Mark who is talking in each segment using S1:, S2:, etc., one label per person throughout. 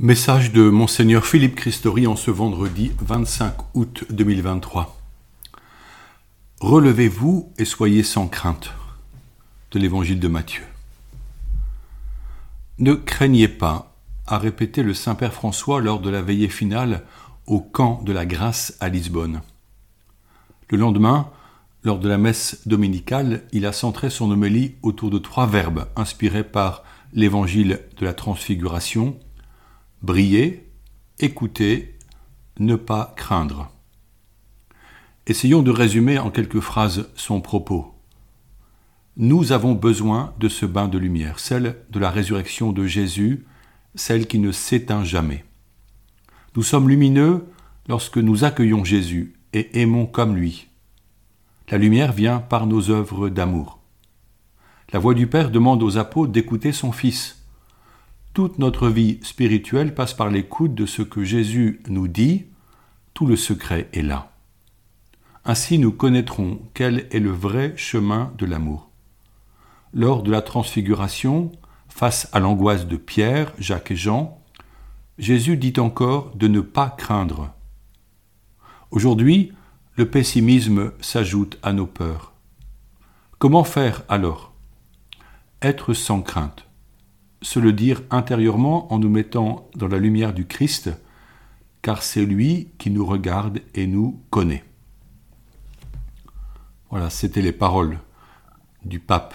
S1: Message de Monseigneur Philippe Christori en ce vendredi 25 août 2023. Relevez-vous et soyez sans crainte. De l'évangile de Matthieu. Ne craignez pas, a répété le Saint-Père François lors de la veillée finale au camp de la grâce à Lisbonne. Le lendemain, lors de la messe dominicale, il a centré son homélie autour de trois verbes inspirés par l'évangile de la transfiguration briller, écouter, ne pas craindre. Essayons de résumer en quelques phrases son propos. Nous avons besoin de ce bain de lumière, celle de la résurrection de Jésus, celle qui ne s'éteint jamais. Nous sommes lumineux lorsque nous accueillons Jésus et aimons comme lui. La lumière vient par nos œuvres d'amour. La voix du Père demande aux apôtres d'écouter son Fils. Toute notre vie spirituelle passe par l'écoute de ce que Jésus nous dit, tout le secret est là. Ainsi nous connaîtrons quel est le vrai chemin de l'amour. Lors de la transfiguration, face à l'angoisse de Pierre, Jacques et Jean, Jésus dit encore de ne pas craindre. Aujourd'hui, le pessimisme s'ajoute à nos peurs. Comment faire alors? Être sans crainte se le dire intérieurement en nous mettant dans la lumière du Christ, car c'est lui qui nous regarde et nous connaît. Voilà, c'était les paroles du pape.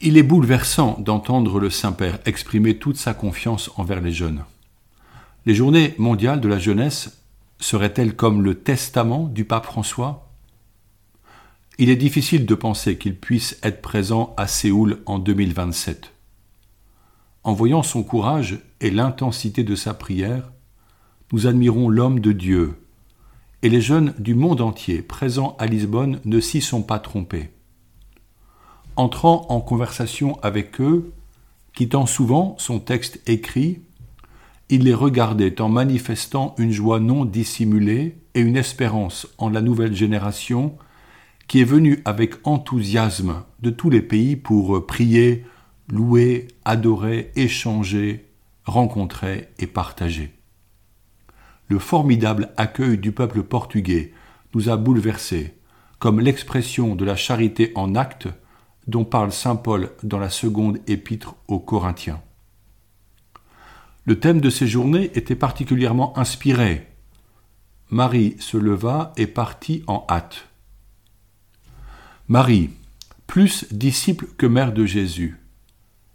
S1: Il est bouleversant d'entendre le Saint-Père exprimer toute sa confiance envers les jeunes. Les journées mondiales de la jeunesse seraient-elles comme le testament du pape François? Il est difficile de penser qu'il puisse être présent à Séoul en 2027. En voyant son courage et l'intensité de sa prière, nous admirons l'homme de Dieu, et les jeunes du monde entier présents à Lisbonne ne s'y sont pas trompés. Entrant en conversation avec eux, quittant souvent son texte écrit, il les regardait en manifestant une joie non dissimulée et une espérance en la nouvelle génération qui est venu avec enthousiasme de tous les pays pour prier, louer, adorer, échanger, rencontrer et partager. Le formidable accueil du peuple portugais nous a bouleversés, comme l'expression de la charité en acte dont parle Saint Paul dans la seconde épître aux Corinthiens. Le thème de ces journées était particulièrement inspiré. Marie se leva et partit en hâte. Marie, plus disciple que mère de Jésus,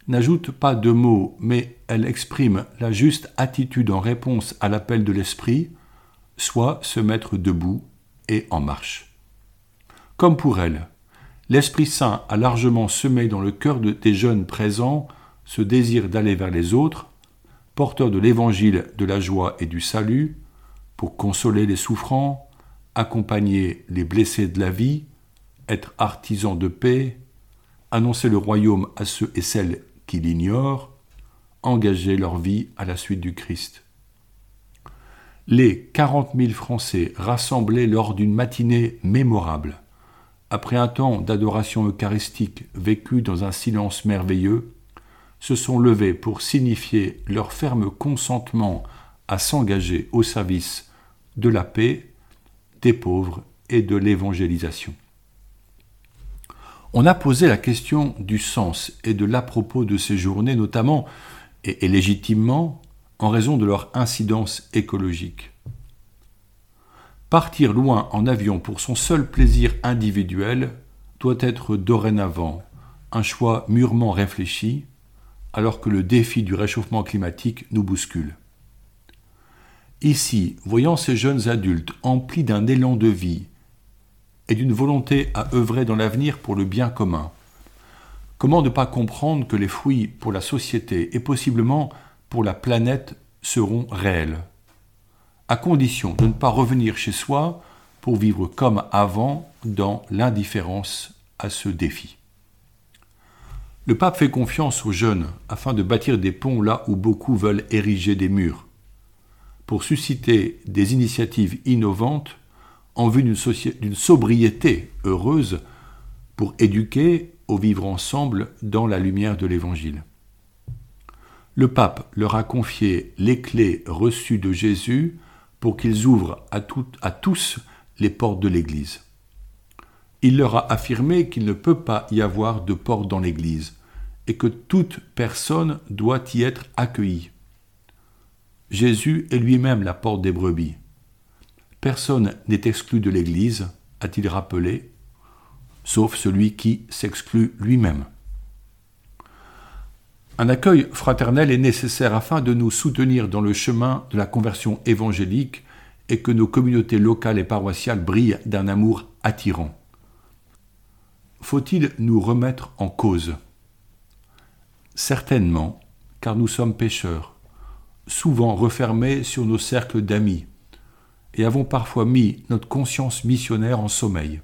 S1: n'ajoute pas de mots, mais elle exprime la juste attitude en réponse à l'appel de l'Esprit, soit se mettre debout et en marche. Comme pour elle, l'Esprit Saint a largement semé dans le cœur des jeunes présents ce désir d'aller vers les autres, porteur de l'évangile de la joie et du salut, pour consoler les souffrants, accompagner les blessés de la vie, être artisan de paix, annoncer le royaume à ceux et celles qui l'ignorent, engager leur vie à la suite du Christ. Les quarante mille Français rassemblés lors d'une matinée mémorable, après un temps d'adoration eucharistique vécu dans un silence merveilleux, se sont levés pour signifier leur ferme consentement à s'engager au service de la paix, des pauvres et de l'évangélisation. On a posé la question du sens et de l'à-propos de ces journées, notamment et, légitimement en raison de leur incidence écologique. Partir loin en avion pour son seul plaisir individuel doit être dorénavant un choix mûrement réfléchi, alors que le défi du réchauffement climatique nous bouscule. Ici, voyant ces jeunes adultes emplis d'un élan de vie et d'une volonté à œuvrer dans l'avenir pour le bien commun. Comment ne pas comprendre que les fruits pour la société et possiblement pour la planète seront réels? À condition de ne pas revenir chez soi pour vivre comme avant dans l'indifférence à ce défi. Le pape fait confiance aux jeunes afin de bâtir des ponts là où beaucoup veulent ériger des murs. Pour susciter des initiatives innovantes, en vue d'une sobriété heureuse pour éduquer au vivre ensemble dans la lumière de l'Évangile. le pape leur a confié les clés reçues de Jésus pour qu'ils ouvrent à, tous les portes de l'Église. Il leur a affirmé qu'il ne peut pas y avoir de porte dans l'Église et que toute personne doit y être accueillie. Jésus est lui-même la porte des brebis. Personne n'est exclu de l'Église, a-t-il rappelé, sauf celui qui s'exclut lui-même. Un accueil fraternel est nécessaire afin de nous soutenir dans le chemin de la conversion évangélique et que nos communautés locales et paroissiales brillent d'un amour attirant. Faut-il nous remettre en cause? Certainement, car nous sommes pécheurs, souvent refermés sur nos cercles d'amis, et avons parfois mis notre conscience missionnaire en sommeil.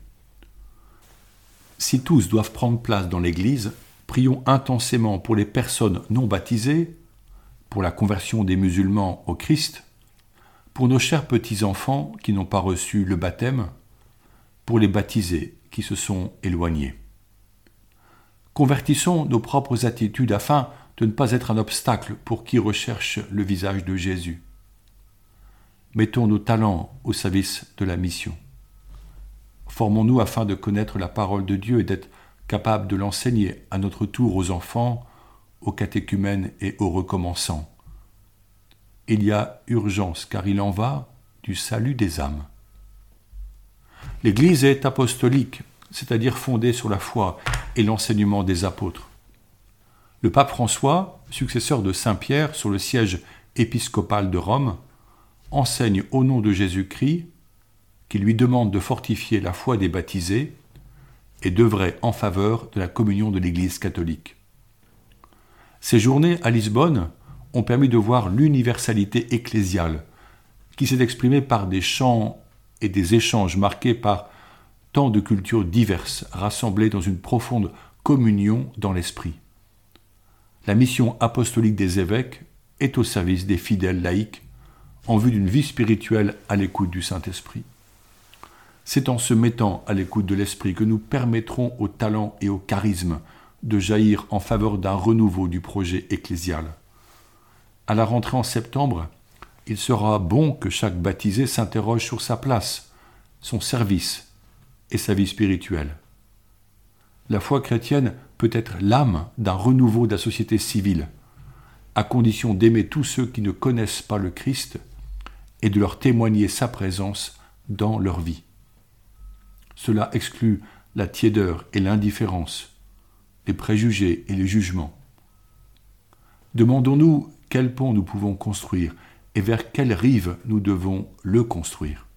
S1: Si tous doivent prendre place dans l'Église, prions intensément pour les personnes non baptisées, pour la conversion des musulmans au Christ, pour nos chers petits-enfants qui n'ont pas reçu le baptême, pour les baptisés qui se sont éloignés. Convertissons nos propres attitudes afin de ne pas être un obstacle pour qui recherche le visage de Jésus. Mettons nos talents au service de la mission. Formons-nous afin de connaître la parole de Dieu et d'être capable de l'enseigner à notre tour aux enfants, aux catéchumènes et aux recommençants. Il y a urgence car il en va du salut des âmes. L'Église est apostolique, c'est-à-dire fondée sur la foi et l'enseignement des apôtres. Le pape François, successeur de Saint Pierre sur le siège épiscopal de Rome, enseigne au nom de Jésus-Christ, qui lui demande de fortifier la foi des baptisés et d'œuvrer en faveur de la communion de l'Église catholique. Ces journées à Lisbonne ont permis de voir l'universalité ecclésiale, qui s'est exprimée par des chants et des échanges marqués par tant de cultures diverses rassemblées dans une profonde communion dans l'esprit. La mission apostolique des évêques est au service des fidèles laïcs en vue d'une vie spirituelle à l'écoute du Saint-Esprit. C'est en se mettant à l'écoute de l'Esprit que nous permettrons au talent et au charisme de jaillir en faveur d'un renouveau du projet ecclésial. À la rentrée en septembre, il sera bon que chaque baptisé s'interroge sur sa place, son service et sa vie spirituelle. La foi chrétienne peut être l'âme d'un renouveau de la société civile, à condition d'aimer tous ceux qui ne connaissent pas le Christ et de leur témoigner sa présence dans leur vie. Cela exclut la tiédeur et l'indifférence, les préjugés et les jugements. Demandons-nous quel pont nous pouvons construire et vers quelle rive nous devons le construire.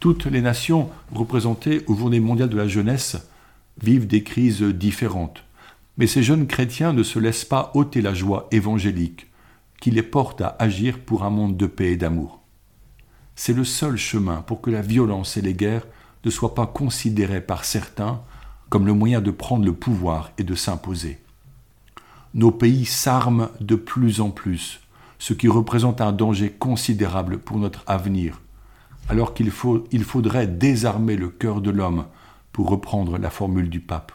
S1: Toutes les nations représentées aux Journées mondiales de la jeunesse vivent des crises différentes, mais ces jeunes chrétiens ne se laissent pas ôter la joie évangélique qui les porte à agir pour un monde de paix et d'amour. C'est le seul chemin pour que la violence et les guerres ne soit pas considéré par certains comme le moyen de prendre le pouvoir et de s'imposer. Nos pays s'arment de plus en plus, ce qui représente un danger considérable pour notre avenir, alors qu'il il faudrait désarmer le cœur de l'homme, pour reprendre la formule du pape.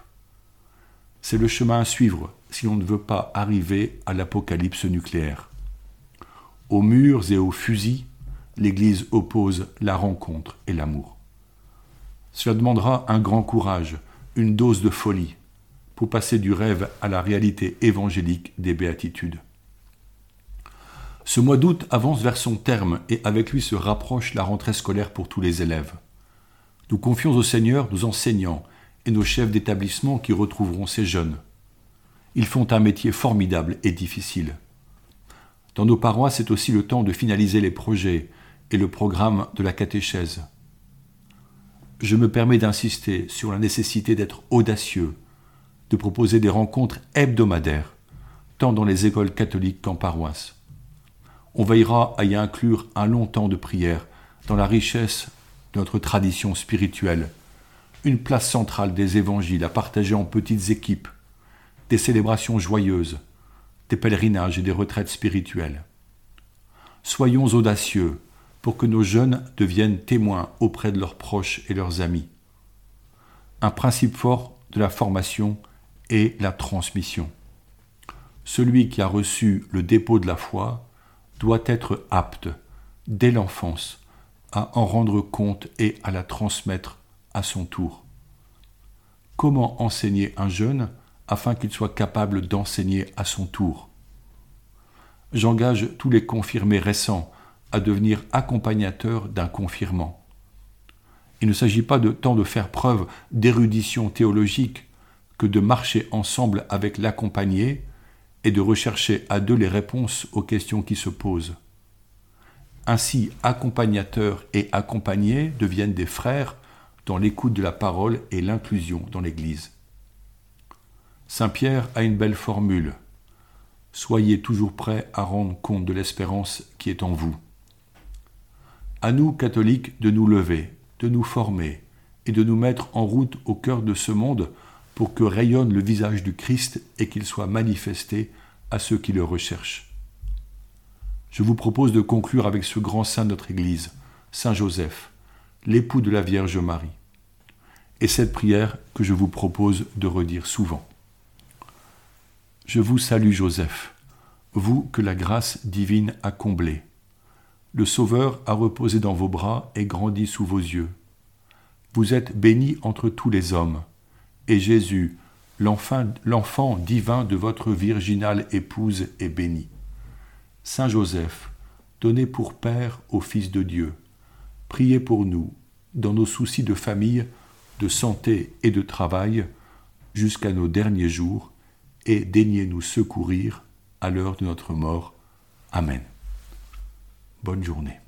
S1: C'est le chemin à suivre si on ne veut pas arriver à l'apocalypse nucléaire. Aux murs et aux fusils, l'Église oppose la rencontre et l'amour. Cela demandera un grand courage, une dose de folie, pour passer du rêve à la réalité évangélique des béatitudes. Ce mois d'août avance vers son terme et avec lui se rapproche la rentrée scolaire pour tous les élèves. Nous confions au Seigneur nos enseignants et nos chefs d'établissement qui retrouveront ces jeunes. Ils font un métier formidable et difficile. Dans nos paroisses, c'est aussi le temps de finaliser les projets et le programme de la catéchèse je me permets d'insister sur la nécessité d'être audacieux, de proposer des rencontres hebdomadaires, tant dans les écoles catholiques qu'en paroisse. On veillera à y inclure un long temps de prière dans la richesse de notre tradition spirituelle, une place centrale des évangiles à partager en petites équipes, des célébrations joyeuses, des pèlerinages et des retraites spirituelles. Soyons audacieux pour que nos jeunes deviennent témoins auprès de leurs proches et leurs amis. Un principe fort de la formation est la transmission. celui qui a reçu le dépôt de la foi doit être apte, dès l'enfance, à en rendre compte et à la transmettre à son tour. Comment enseigner un jeune afin qu'il soit capable d'enseigner à son tour J'engage tous les confirmés récents à devenir accompagnateurs d'un confirmant. Il ne s'agit pas de tant de faire preuve d'érudition théologique que de marcher ensemble avec l'accompagné et de rechercher à deux les réponses aux questions qui se posent. Ainsi, accompagnateurs et accompagnés deviennent des frères dans l'écoute de la parole et l'inclusion dans l'Église. Saint Pierre a une belle formule. Soyez toujours prêts à rendre compte de l'espérance qui est en vous. À nous, catholiques, de nous lever, de nous former et de nous mettre en route au cœur de ce monde pour que rayonne le visage du Christ et qu'il soit manifesté à ceux qui le recherchent. Je vous propose de conclure avec ce grand saint de notre Église, Saint Joseph, l'époux de la Vierge Marie, et cette prière que je vous propose de redire souvent. Je vous salue Joseph, vous que la grâce divine a comblé. Le Sauveur a reposé dans vos bras et grandi sous vos yeux. Vous êtes béni entre tous les hommes, et Jésus, l'enfant divin de votre virginale épouse, est béni. Saint Joseph, donnez pour Père au Fils de Dieu, priez pour nous, dans nos soucis de famille, de santé et de travail, jusqu'à nos derniers jours, et daignez nous secourir à l'heure de notre mort. Amen. Bonne journée.